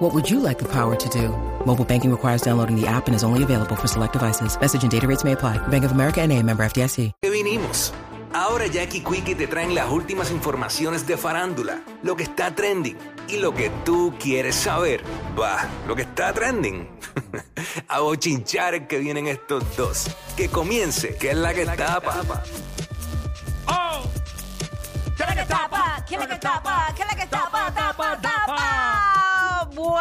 What would you like the power to do? Mobile banking requires downloading the app and is only available for select devices. Message and data rates may apply. Bank of America and a member FDIC. que vinimos. Ahora Jackie Quickie te traen las últimas informaciones de farándula, lo que está trending y lo que tú quieres saber. Va, lo que está trending. A bochinchar que vienen estos dos. Que comience, que es la que tapa. ¡Oh! ¿Qué es la que tapa? ¿Quién es la que tapa? ¿Quién es la que tapa? Tapa, tapa.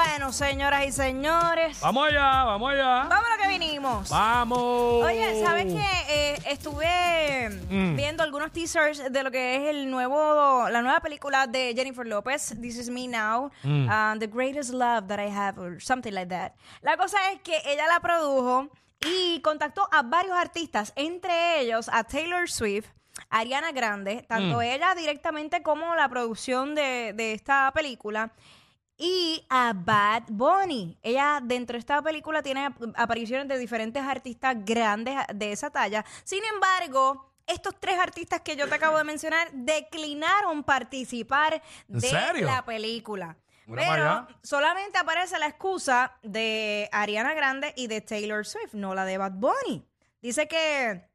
Bueno, señoras y señores, Vamos allá, vamos allá. vamos a lo que vinimos. Vamos. Oye, ¿sabes qué? Eh, estuve Mm. viendo algunos teasers de lo que es el nuevo, la nueva película de Jennifer López, This Is Me Now, Mm. uh, The Greatest Love That I Have, or something like that. La cosa es que ella la produjo y contactó a varios artistas, entre ellos a Taylor Swift, Ariana Grande, tanto Mm. ella directamente como la producción de, de esta película. Y a Bad Bunny. Ella dentro de esta película tiene ap- apariciones de diferentes artistas grandes de esa talla. Sin embargo, estos tres artistas que yo te acabo de mencionar declinaron participar ¿En de serio? la película. Pero solamente aparece la excusa de Ariana Grande y de Taylor Swift, no la de Bad Bunny. Dice que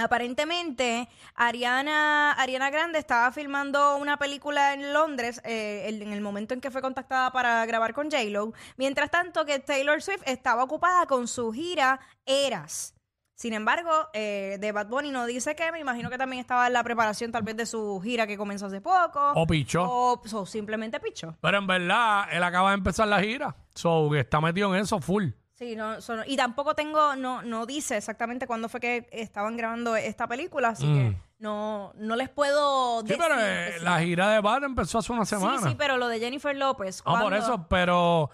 aparentemente Ariana, Ariana Grande estaba filmando una película en Londres eh, en el momento en que fue contactada para grabar con J-Lo, mientras tanto que Taylor Swift estaba ocupada con su gira Eras. Sin embargo, eh, de Bad Bunny no dice que, me imagino que también estaba en la preparación tal vez de su gira que comenzó hace poco. O pichó. O, o simplemente pichó. Pero en verdad, él acaba de empezar la gira. So, está metido en eso full. Sí, no, son- y tampoco tengo, no, no dice exactamente cuándo fue que estaban grabando esta película, así que no, no les puedo Mm. Sí, decir. pero eh, la gira de Bad empezó hace una semana. Sí, sí, pero lo de Jennifer López. No, por ¿cuándo? eso, pero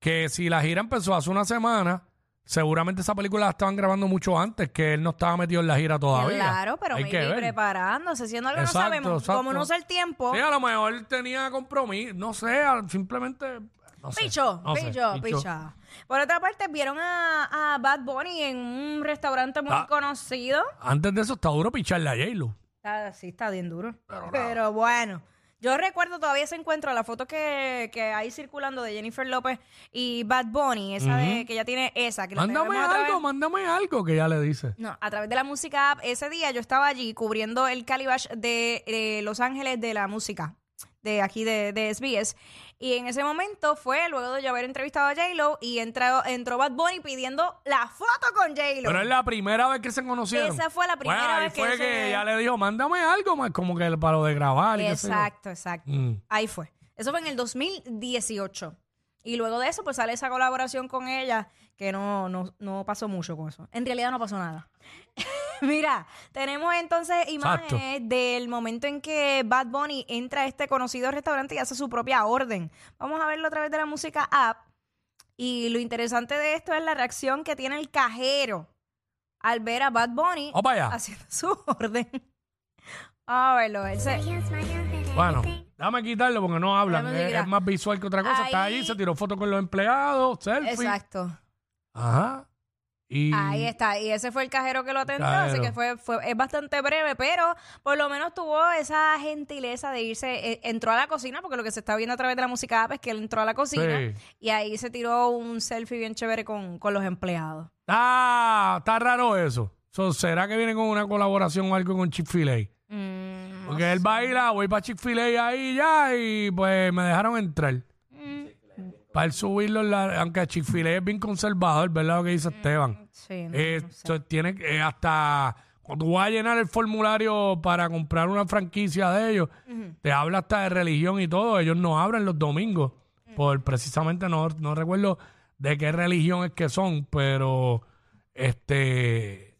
que si la gira empezó hace una semana, seguramente esa película la estaban grabando mucho antes, que él no estaba metido en la gira todavía. Claro, pero Hay que maybe ver. preparándose, siendo algo Exacto, no sabemos. exacto. Como no sé el tiempo. Sí, a lo mejor tenía compromiso, no sé, simplemente... No sé, Picho, no sé, picho, picho. picha. Por otra parte, vieron a, a Bad Bunny en un restaurante muy Ah. conocido. Antes de eso está duro picharle a J-Lo. Está, sí, está bien duro. Pero, bueno. Yo recuerdo todavía ese encuentro, la foto que, que hay circulando de Jennifer López y Bad Bunny, esa de que ella tiene esa. Que la Mándame algo, mándame algo que ya le dice. No, a través de la música app. Ese día yo estaba allí cubriendo el Calibash de eh, Los Ángeles de la música, de aquí de, de SBS. Y en ese momento fue luego de yo haber entrevistado a J-Lo y entró, entró Bad Bunny pidiendo la foto con J-Lo. Pero es la primera vez que se conocieron. Esa fue la primera Bueno, ahí vez que fue se- que ella le dijo, mándame algo más, como que para lo de grabar. y. Exacto, exacto. Mm. Ahí fue. Eso fue en el 2018. Y luego de eso, pues sale esa colaboración con ella, que no, no, no pasó mucho con eso. En realidad no pasó nada. Mira, tenemos entonces imágenes del momento en que Bad Bunny entra a este conocido restaurante y hace su propia orden. Vamos a verlo a través de la música app. Y lo interesante de esto es la reacción que tiene el cajero al ver a Bad Bunny allá. haciendo su orden. A verlo, él se- Bueno, déjame quitarlo porque no hablan. La Es, más visual que otra cosa. Está Ahí- ahí, se tiró foto con los empleados, selfie. Exacto. Ajá. Y Ahí está, y ese fue el cajero que lo atendió, así que fue, fue es bastante breve, pero por lo menos tuvo esa gentileza de irse, eh, entró a la cocina, porque lo que se está viendo a través de la música app es que él entró a la cocina Sí. y ahí se tiró un selfie bien chévere con, con los empleados. Ah, está raro eso. So, ¿Será que viene con una colaboración o algo con Chick-fil-A? Mm, Porque él va a ir a, voy para Chick-fil-A ahí ya y pues me dejaron entrar. Mm. Para él subirlo, en la- aunque Chick-fil-A es bien conservador, ¿verdad lo que dice Esteban? sí, no, Eh, no sé. so, tiene eh, hasta cuando vas a llenar el formulario para comprar una franquicia de ellos, te habla hasta de religión y todo. Ellos no abren los domingos. Por precisamente no, no recuerdo de qué religión es que son, pero este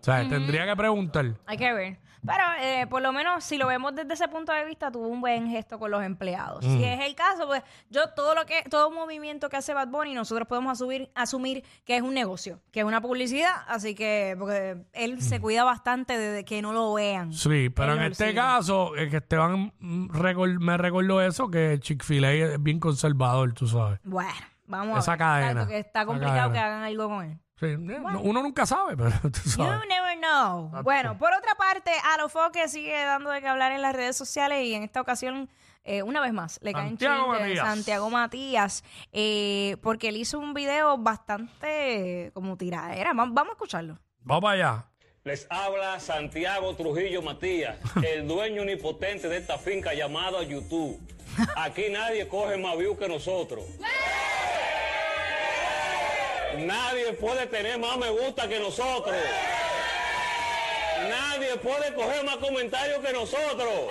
O sea, tendría que preguntar. Hay que ver. Pero eh, por lo menos si lo vemos desde ese punto de vista, tuvo un buen gesto con los empleados. Si es el caso, pues yo todo lo que, todo movimiento que hace Bad Bunny, nosotros podemos asumir, asumir que es un negocio, que es una publicidad, así que porque él se cuida bastante de que no lo vean. Sí, pero en este caso, es que Esteban mm, me recordó eso, que Chick-fil-A es bien conservador, tú sabes. Bueno, vamos Esa a ver. cadena, Exacto, que está esa complicado que cadena. hagan algo con él. Sí, eh, no- uno nunca sabe, pero tú You sabes. never know. Bueno, por otra parte, Alofoque sigue dando de qué hablar en las redes sociales y en esta ocasión, eh, una vez más, le caen Santiago Matías. Santiago Matías, eh, porque él hizo un video bastante como tiradera. Va- Vamos a escucharlo. Vamos para allá. Les habla Santiago Trujillo Matías, el dueño omnipotente de esta finca llamada YouTube. Aquí nadie coge más views que nosotros. Nadie puede tener más me gusta que nosotros. Nadie puede coger más comentarios que nosotros.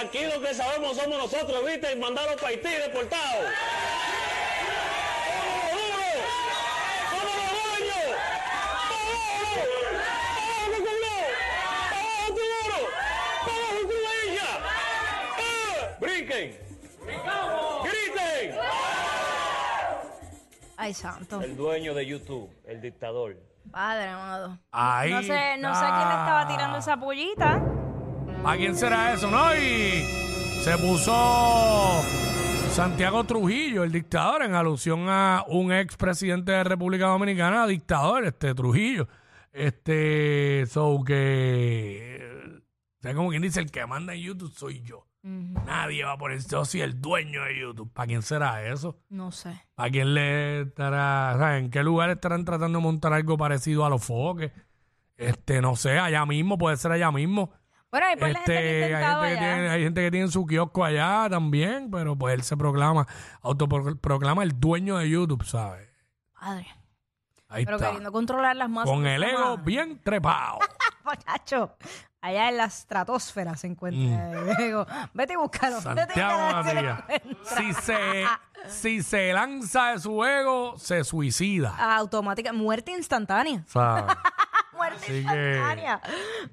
Aquí lo que sabemos somos nosotros, ¿viste? Y mandarlos para Haití deportados. ¡Somos los dueños! ¡Vamos, Ay, santo. El dueño de YouTube, el dictador. Padre amado. Ahí No sé, no sé a quién le estaba tirando esa pollita. ¿A quién será eso, no? Y se puso Santiago Trujillo, el dictador, en alusión a un ex presidente de República Dominicana, dictador, este Trujillo. Este, so que. O sea, como quien dice, el que manda en YouTube soy yo. Nadie va a poner, yo soy el dueño de YouTube. ¿Para quién será eso? No sé. ¿A quién le estará, o sea, en qué lugar estarán tratando de montar algo parecido a los foques? Este, no sé, allá mismo, puede ser allá mismo. Bueno, hay por la gente que ha Este, hay, intentado gente que allá. tiene, hay gente que tiene su kiosco allá también, pero pues él se proclama, autoproclama el dueño de YouTube, ¿sabes? Padre. Ahí Pero está. queriendo controlar las masas. Con el ego bien trepado. Muchacho, allá en la estratosfera se encuentra el ego. Vete y búscalo. Vete y Mm. Santiago búscalo, si lo Matías. encuentras. Si se, si se lanza de su ego, se suicida. Automática, muerte instantánea. Muerte Así que- instantánea.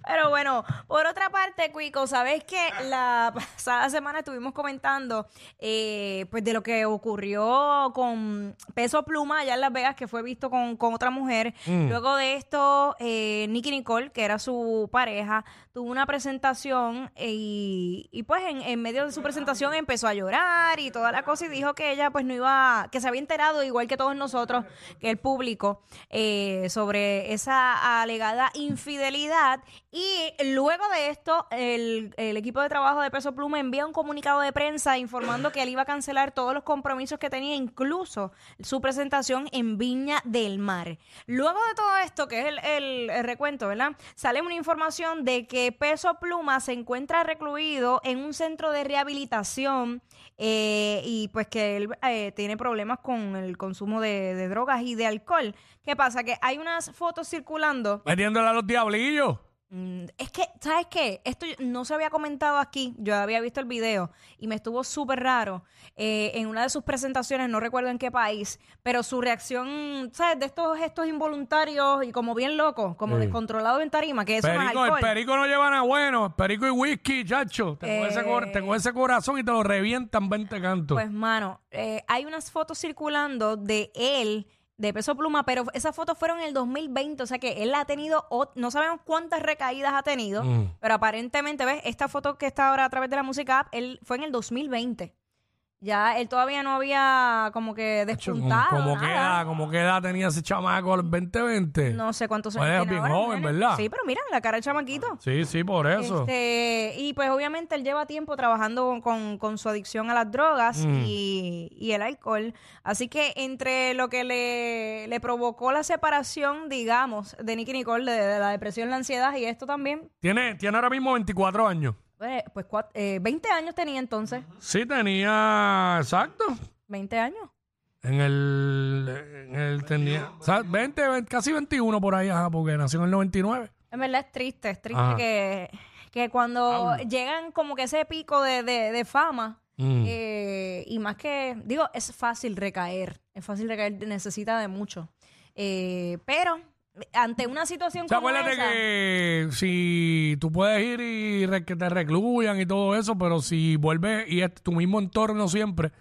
Pero bueno, por otra parte, Cuico, ¿sabes que la pasada semana estuvimos comentando eh, pues de lo que ocurrió con Peso Pluma allá en Las Vegas, que fue visto con, con otra mujer? Luego de esto, eh, Nicky Nicole, que era su pareja, tuvo una presentación eh, y, y pues en, en medio de su presentación empezó a llorar y toda la cosa y dijo que ella pues no iba, que se había enterado igual que todos nosotros, que el público, eh, sobre esa alegada infidelidad y luego de esto el, el equipo de trabajo de Peso Pluma envía un comunicado de prensa informando que él iba a cancelar todos los compromisos que tenía, incluso su presentación en Viña del Mar. Luego de todo esto, que es el, el- el recuento, ¿verdad? Sale una información de que Peso Pluma se encuentra recluido en un centro de rehabilitación eh, y pues que él eh, tiene problemas con el consumo de, de drogas y de alcohol. ¿Qué pasa? Que hay unas fotos circulando. Metiéndole a los diablillos. Mm, Es que, ¿sabes qué? Esto no se había comentado aquí. Yo había visto el video y me estuvo súper raro. Eh, en una de sus presentaciones, no recuerdo en qué país, pero su reacción, ¿sabes? De estos gestos involuntarios y como bien loco, como descontrolado en tarima, que eso no es Perico, el alcohol. perico no lleva nada bueno. Perico y whisky, chacho. Tengo, Eh. ese, cor- tengo ese corazón y te lo revientan 20 cantos. Pues, mano, eh, hay unas fotos circulando de él, de peso pluma, pero esas fotos fueron en el 2020, o sea que él ha tenido, no sabemos cuántas recaídas ha tenido, Mm. pero aparentemente, ¿ves? Esta foto que está ahora a través de la música app, él fue en el 2020. Ya él todavía no había como que despuntado. como nada. qué edad, como qué edad tenía ese chamaco a los 2020. No sé cuántos Pues años es tiene bien ahora, joven, nene. ¿verdad? Sí, pero mira, la cara del chamaquito. Sí, sí, por eso. Este, y pues obviamente él lleva tiempo trabajando con, con- con su adicción a las drogas Mm. y, y el alcohol. Así que entre lo que le, le provocó la separación, digamos, de Nicky Nicole, de, de la depresión, la ansiedad y esto también, Tiene, tiene ahora mismo 24 años. Pues, pues cuat- eh, 20 años tenía entonces. Sí, tenía, exacto. 20 años. En el, en el tenía, o sea, 20, 20, casi 21 por ahí, ajá, porque nació en el 99. En verdad es triste, es triste Ajá. que, que cuando llegan como que ese pico de, de- de fama, Mm. eh, y más que, digo, es fácil recaer, es fácil recaer, necesita de mucho. Eh, pero ante una situación O sea, como acuérdate esa, que si tú puedes ir y re- que te recluyan y todo eso, pero si vuelves y es tu mismo entorno siempre,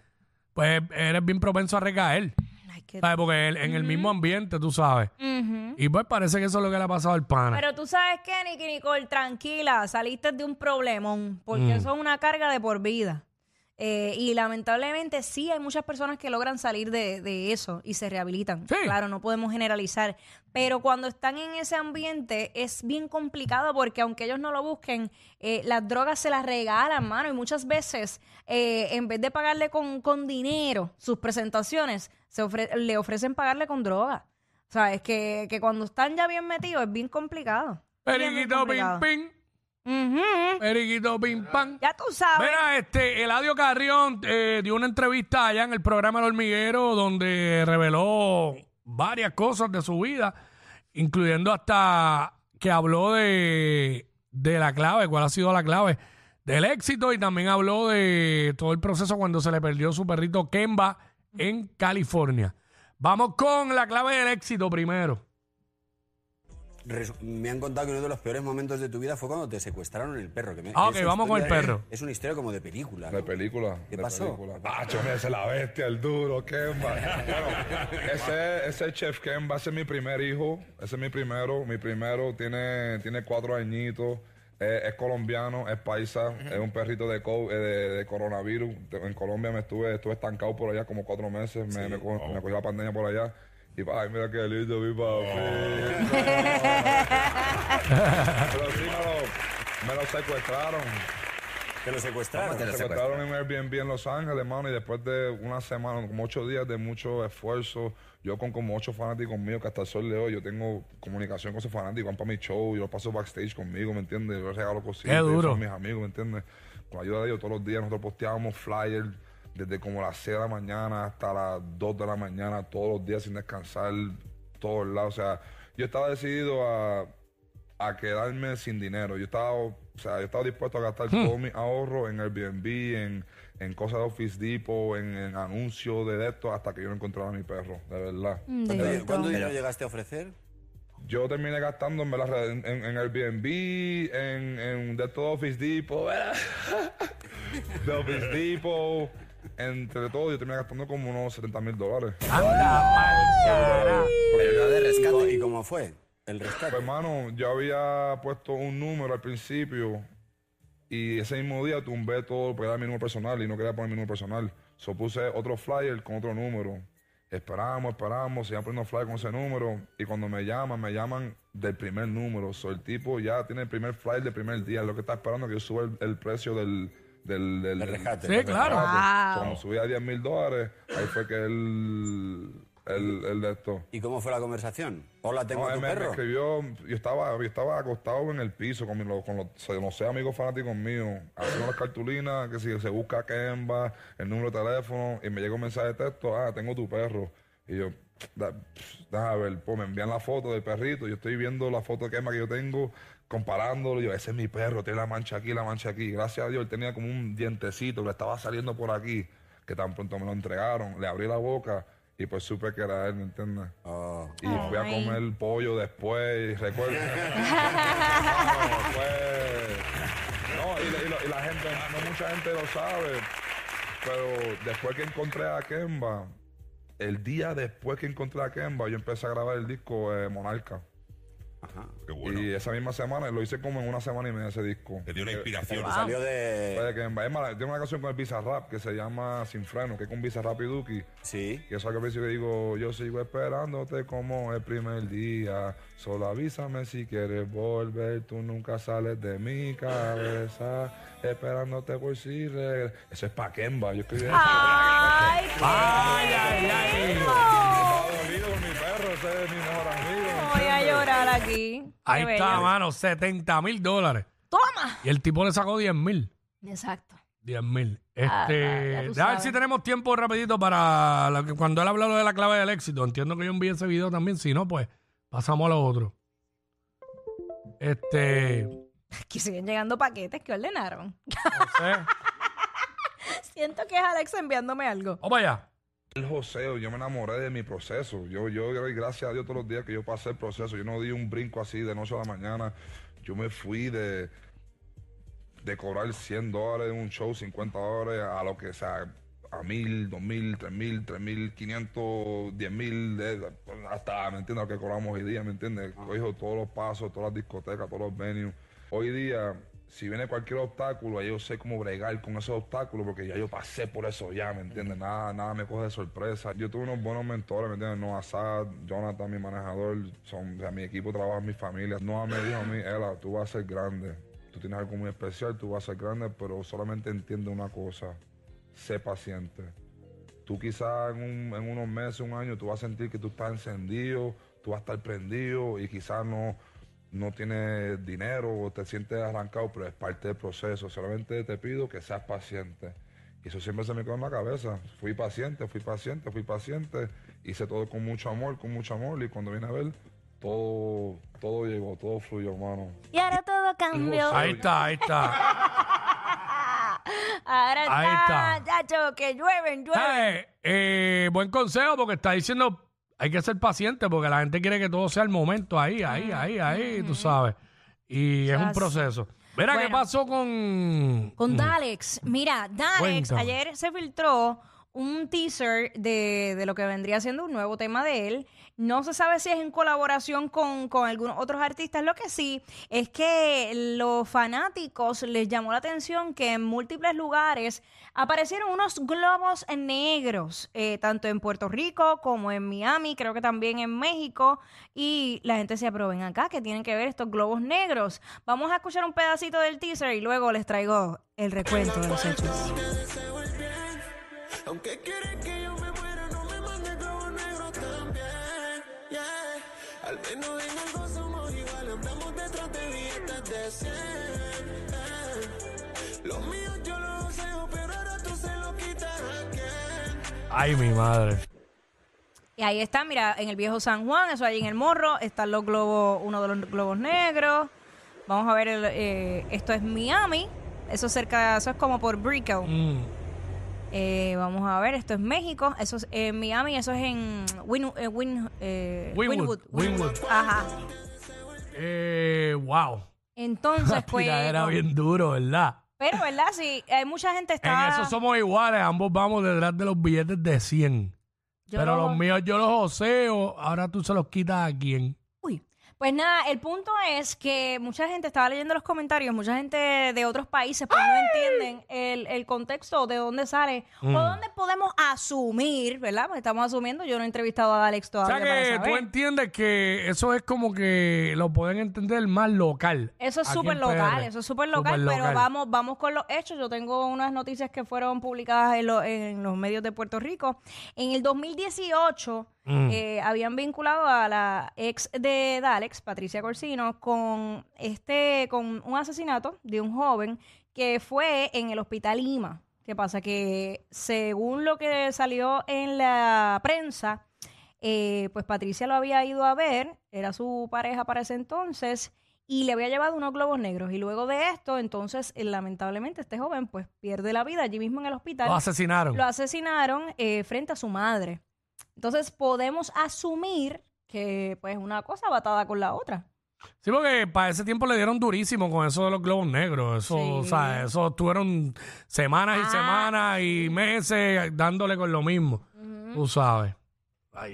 pues eres bien propenso a recaer. Ay, qué- ¿Sabes? Porque el- en el mismo ambiente, tú sabes. Ujú. Y pues parece que eso es lo que le ha pasado al pana. Pero tú sabes qué, Nicky Nicole, tranquila, saliste de un problemón, Mm. porque eso es una carga de por vida. Eh, y lamentablemente sí hay muchas personas que logran salir de, de eso y se rehabilitan. Sí. Claro, no podemos generalizar. Pero cuando están en ese ambiente es bien complicado porque aunque ellos no lo busquen, eh, las drogas se las regalan, mano. Y muchas veces, eh, en vez de pagarle con, con dinero sus presentaciones, se ofre- le ofrecen pagarle con droga. O sea, es que, que cuando están ya bien metidos es bien complicado. Bien, bien Periquito complicado. Periquito pim pam. Ya tú sabes. Mira, este, Eladio Carrión eh, dio una entrevista allá en el programa El Hormiguero donde reveló varias cosas de su vida, incluyendo hasta que habló de, de la clave, cuál ha sido la clave del éxito y también habló de todo el proceso cuando se le perdió su perrito Kemba en California. Vamos con la clave del éxito primero. Me han contado que uno de los peores momentos de tu vida fue cuando te secuestraron el perro. Que me- Ah, ok, vamos con el perro. Es una historia como de película. De ¿no? película. ¿Qué de pasó? película. Ah, esa es la bestia, el duro, Kemba. Bueno, ese, ese chef Kemba, ese es mi primer hijo. Ese es mi primero. Mi primero tiene, tiene cuatro añitos. Es, es colombiano, es paisa, es un perrito de, co- eh, de, de coronavirus. De- En Colombia me estuve, estuve estancado por allá como cuatro meses. Me, me, co- me cogió la pandemia por allá. Y ay, mira qué lindo, mi papi. Pero sí me lo, me lo secuestraron. Te lo secuestraron. Me secuestraron en Airbnb en Los Ángeles, hermano, y después de una semana, como ocho días de mucho esfuerzo, yo con como ocho fanáticos míos, que hasta el sol de hoy, yo tengo comunicación con esos fanáticos, van para mi show, yo los paso backstage conmigo, ¿me entiendes? Yo les regalo cositas, son mis amigos, ¿me entiendes? Con la ayuda de ellos todos los días nosotros posteábamos flyers desde como las 6 de la mañana hasta las 2 de la mañana, todos los días sin descansar, todos lados, o sea, yo estaba decidido a a quedarme sin dinero. Yo estaba, o sea, yo estaba dispuesto a gastar todo mi ahorro en Airbnb, en, en cosas de Office Depot, en, en anuncios de esto, hasta que yo no encontrara a mi perro, de verdad. Oye, ¿Cuánto dinero llegaste a ofrecer? Yo terminé gastando en, en, en, en Airbnb, en, en de todo Office Depot, ¿verdad? de Office Depot, entre todo, yo terminé gastando como unos 70 mil dólares. Anda. Pero de rescate. ¿Y cómo fue? El rescate. Pues hermano, yo había puesto un número al principio y ese mismo día tumbé todo, porque era mi número personal y no quería poner mi número personal. So puse otro flyer con otro número. Esperamos, esperamos, se iban poniendo flyer con ese número y cuando me llaman, me llaman del primer número. So el tipo ya tiene el primer flyer del primer día, lo que está esperando es que yo suba el, el precio del, del, del, El rescate. Sí, claro. rescate. Wow. Cuando subí a 10 mil dólares, ahí fue que él, el, el de esto. ¿Y cómo fue la conversación? Hola, tengo No, a él tu me, me perro. escribió, yo estaba, yo estaba acostado en el piso con, mi- con los, no sé, amigos fanáticos míos, haciendo las cartulinas, que si se busca Kemba, el número de teléfono, y me llega un mensaje de texto, ah, tengo tu perro. Y yo, da- déjame ver, pues me envían la foto del perrito, yo estoy viendo la foto de Kemba que yo tengo, comparándolo, yo, ese es mi perro, tiene la mancha aquí, la mancha aquí. Gracias a Dios, él tenía como un dientecito, le estaba saliendo por aquí, que tan pronto me lo entregaron, le abrí la boca, y pues supe que era él, ¿me entiendes? Oh. Y fui a comer pollo después, y recuerdo. no, después- no, y, la- y la- y la gente, no mucha gente lo sabe, pero después que encontré a Kemba, el día después que encontré a Kemba, yo empecé a grabar el disco eh, Monarca. Ajá. Qué bueno. Y esa misma semana, lo hice como en una semana y media ese disco. Te dio una inspiración. Te salió de... Es más, tengo una canción con el Bizarrap que se llama Sin Freno, que es con Bizarrap y Duki. Sí. Y eso es al principio digo, yo sigo esperándote como el primer día. Solo avísame si quieres volver, tú nunca sales de mi cabeza. Esperándote por si regresas. Eso es pa' Kemba, yo escribí eso. Ay, qué Ay, ay, ay. Estaba dolido por mi perro, ese es mi mejor amigo. Voy a aquí. Ahí Qué está, bello. mano, 70 mil dólares. Toma. Y el tipo le sacó 10 mil. Exacto. 10 mil. Este, Ah, ya tú déjame ver sabes. si tenemos tiempo rapidito para que- cuando él habla lo de la clave del éxito. Entiendo que yo envié ese video también. Si no, pues pasamos a lo otro. Este, Que siguen llegando paquetes que ordenaron. no sé. Siento que es Alex enviándome algo. Vamos allá. El joseo, yo me enamoré de mi proceso. Yo, yo doy gracias a Dios todos los días que yo pasé el proceso. Yo no di un brinco así de noche a la mañana. Yo me fui de, de cobrar 100 dólares en un show, 50 dólares, a lo que sea, a mil, dos mil, tres mil, tres mil, quinientos, diez mil, hasta, ¿me entiendes? Lo que cobramos hoy día, ¿me entiendes? Cojo todos los pasos, todas las discotecas, todos los venues. Hoy día, si viene cualquier obstáculo, yo sé cómo bregar con esos obstáculos porque ya yo pasé por eso ya, ¿me entiendes? Nada, nada me coge de sorpresa. Yo tuve unos buenos mentores, ¿me entiendes? Noah Sad, Jonathan, mi manejador, son, o sea, mi equipo trabaja en mi familia. Noah me dijo a mí, Ela, tú vas a ser grande. Tú tienes algo muy especial, tú vas a ser grande, pero solamente entiende una cosa, sé paciente. Tú quizás en, un- en unos meses, un año, tú vas a sentir que tú estás encendido, tú vas a estar prendido y quizás no, no tienes dinero o te sientes arrancado, pero es parte del proceso. Solamente te pido que seas paciente. Y eso siempre se me quedó en la cabeza. Fui paciente, fui paciente, fui paciente. Hice todo con mucho amor, con mucho amor. Y cuando vine a ver, todo, todo llegó, todo fluyó, hermano. Y ahora todo cambió. Ahí está, ahí está. Ahora Ahí está, está. chacho, que llueven, llueven. Eh, buen consejo porque está diciendo hay que ser paciente porque la gente quiere que todo sea el momento ahí, ahí, ahí, ahí, tú sabes. Y es un proceso. Mira qué pasó con... Con Dalex. Mira, Dalex, ayer se filtró un teaser de, de lo que vendría siendo un nuevo tema de él. No se sabe si es en colaboración con, con algunos otros artistas. Lo que sí es que los fanáticos les llamó la atención que en múltiples lugares aparecieron unos globos negros, eh, tanto en Puerto Rico como en Miami, creo que también en México. Y la gente se aproben acá, que tienen que ver estos globos negros. Vamos a escuchar un pedacito del teaser y luego les traigo el recuento de los hechos. Aunque quieren que yo me muera, no me mande globo negro también. Yeah. Al menos en algo somos iguales, andamos detrás de billetes de 100. eh. Los míos yo los oseo, pero ahora tú se los quitas a. Ay, mi madre. Y ahí está, mira, en el viejo San Juan, eso ahí en el morro, están los globos, uno de los globos negros. Vamos a ver, el, eh, esto es Miami, eso es cerca, eso es como por Brickell. Mm. Eh, vamos a ver, esto es México, eso es en Miami, eso es en Win, eh, Win- eh, Wynwood. Ajá. Eh, wow. Entonces, pues. con- bien duro, ¿verdad? Pero, ¿verdad? Sí, hay mucha gente En está. eso somos iguales, ambos vamos detrás de los billetes de 100. Yo Pero lo- los míos yo los oseo, ahora tú se los quitas a quién. Pues nada, el punto es que mucha gente estaba leyendo los comentarios, mucha gente de otros países pues no entienden el, el contexto de dónde sale Mm. o dónde podemos asumir, ¿verdad? Porque estamos asumiendo, yo no he entrevistado a Alex O todavía sea para que tú saber. entiendes que eso es como que lo pueden entender más local. Eso es aquí súper en local, PR. eso es súper local, Súper pero local. vamos, vamos con los hechos. Yo tengo unas noticias que fueron publicadas en, lo- en los medios de Puerto Rico. En el 2018 Mm. eh, habían vinculado a la ex de Dalex, Patricia Corsino, con este, con un asesinato de un joven que fue en el hospital Lima. ¿Qué pasa? Que según lo que salió en la prensa, eh, pues Patricia lo había ido a ver, era su pareja para ese entonces, y le había llevado unos globos negros. Y luego de esto, entonces, eh, lamentablemente, este joven pues pierde la vida allí mismo en el hospital. Lo asesinaron. Lo asesinaron eh, frente a su madre. Entonces podemos asumir que pues una cosa va atada con la otra. Sí, porque para ese tiempo le dieron durísimo con eso de los globos negros. Eso, Sí. o sea, eso estuvieron semanas y Ah. semanas y meses dándole con lo mismo. Tú sabes.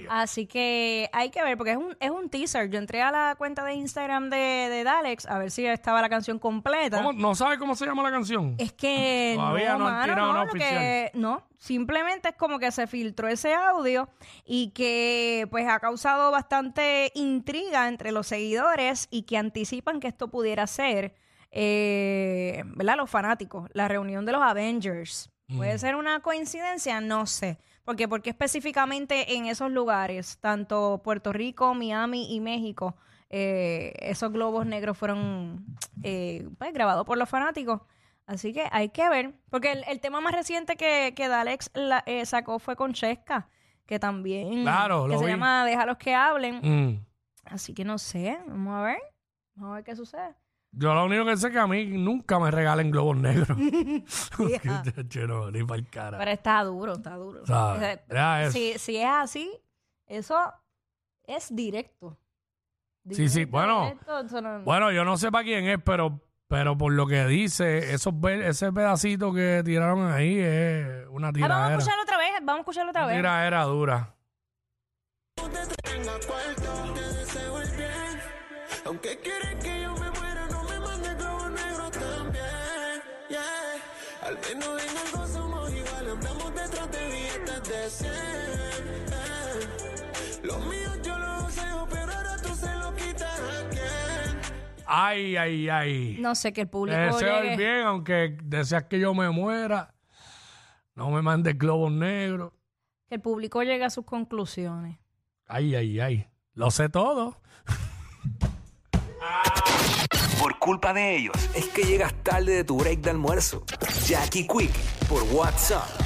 Así que hay que ver, porque es un, es un teaser. Yo entré a la cuenta de Instagram de, de Dalex a ver si estaba la canción completa. ¿Cómo- ¿No sabes cómo se llama la canción? Es que Todavía no han mano, tirado una lo que- no, simplemente es como que se filtró ese audio y que pues ha causado bastante intriga entre los seguidores y que anticipan que esto pudiera ser, eh, ¿verdad? Los fanáticos, la reunión de los Avengers. ¿Puede ser una coincidencia? No sé. Porque, porque específicamente en esos lugares, tanto Puerto Rico, Miami y México, eh, esos globos negros fueron eh, pues, grabados por los fanáticos. Así que hay que ver. Porque el, el tema más reciente que, que Dalex la- eh, sacó fue con Chesca, que también Claro, que lo se vi. llama Déjalos que hablen. Mm. Así que no sé, vamos a ver. Vamos a ver qué sucede. Yo lo único que sé es que a mí nunca me regalen globos negros. No, ni para el cara. Pero está duro, está duro. ¿Sabes? Ya es. Si, si es así, eso es directo. Sí, sí, bueno. directo, eso no- Bueno, yo no sé para quién es, pero, pero por lo que dice, esos ese pedacito que tiraron ahí es una Ah, vamos a tiradera. escucharlo otra vez, vamos a escucharlo otra Una vez. tiradera dura. Tenga cuarto, te deseo el bien. Aunque quieres que yo Al menos en algo somos iguales, andamos detrás de billetes de 100. eh. Los míos yo los deseo, pero ahora tú se lo quitas a quién. Ay, ay, ay. No sé que el Te público deseo el llegue. bien, aunque deseas que yo me muera. No me mandes globos negros. Que el público llegue a sus conclusiones. Ay, ay, ay. Lo sé todo. Por culpa de ellos es que llegas tarde de tu break de almuerzo. Jackie Quick por WhatsApp